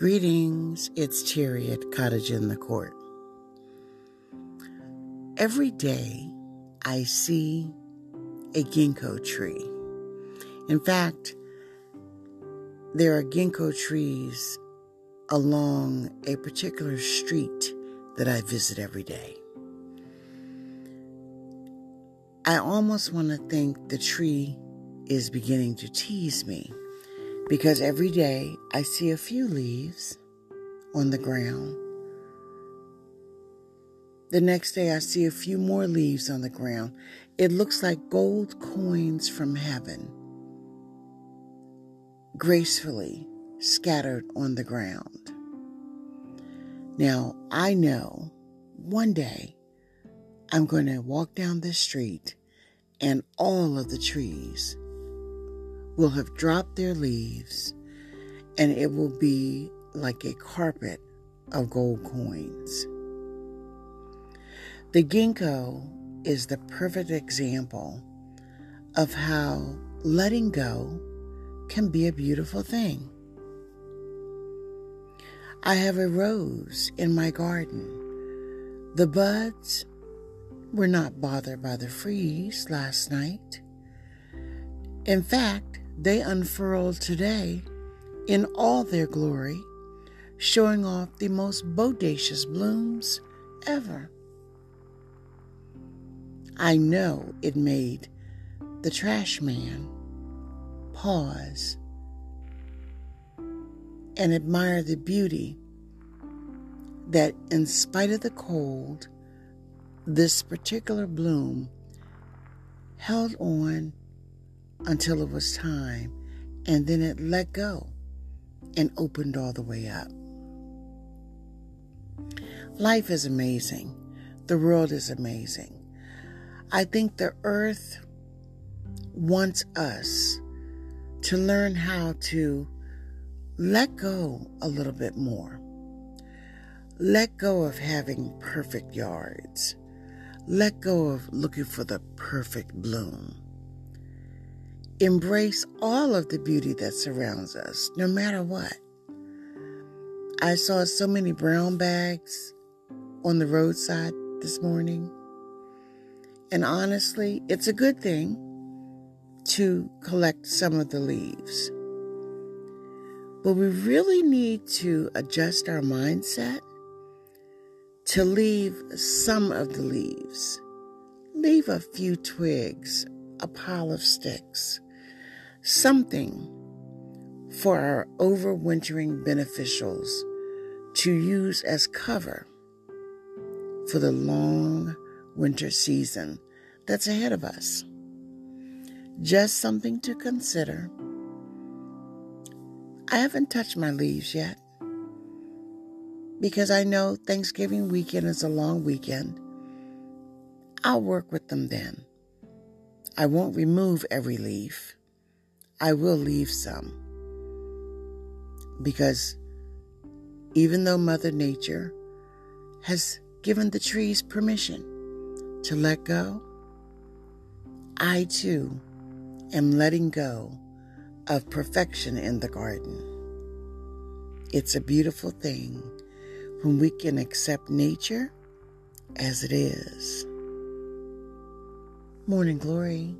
Greetings, it's at Cottage in the Court. Every day I see a ginkgo tree. In fact, there are ginkgo trees along a particular street that I visit every day. I almost want to think the tree is beginning to tease me because every day I see a few leaves on the ground. The next day I see a few more leaves on the ground. It looks like gold coins from heaven, gracefully scattered on the ground. Now, I know one day I'm going to walk down this street and all of the trees will have dropped their leaves and it will be like a carpet of gold coins. The ginkgo is the perfect example of how letting go can be a beautiful thing. I have a rose in my garden. The buds were not bothered by the freeze last night. In fact, they unfurled today in all their glory, showing off the most bodacious blooms ever. I know it made the trash man pause and admire the beauty that, in spite of the cold, this particular bloom held on until it was time, and then it let go and opened all the way up. Life is amazing. The world is amazing. I think the earth wants us to learn how to let go a little bit more. Let go of having perfect yards. Let go of looking for the perfect bloom. Embrace all of the beauty that surrounds us, no matter what. I saw so many brown bags on the roadside this morning. And honestly, it's a good thing to collect some of the leaves. But we really need to adjust our mindset to leave some of the leaves. Leave a few twigs, a pile of sticks, something for our overwintering beneficials to use as cover for the long winter season that's ahead of us. Just something to consider. I haven't touched my leaves yet because I know Thanksgiving weekend is a long weekend. I'll work with them then. I won't remove every leaf. I will leave some. Because even though Mother Nature has given the trees permission to let go, I too am letting go of perfection in the garden. It's a beautiful thing when we can accept nature as it is. Morning Glory.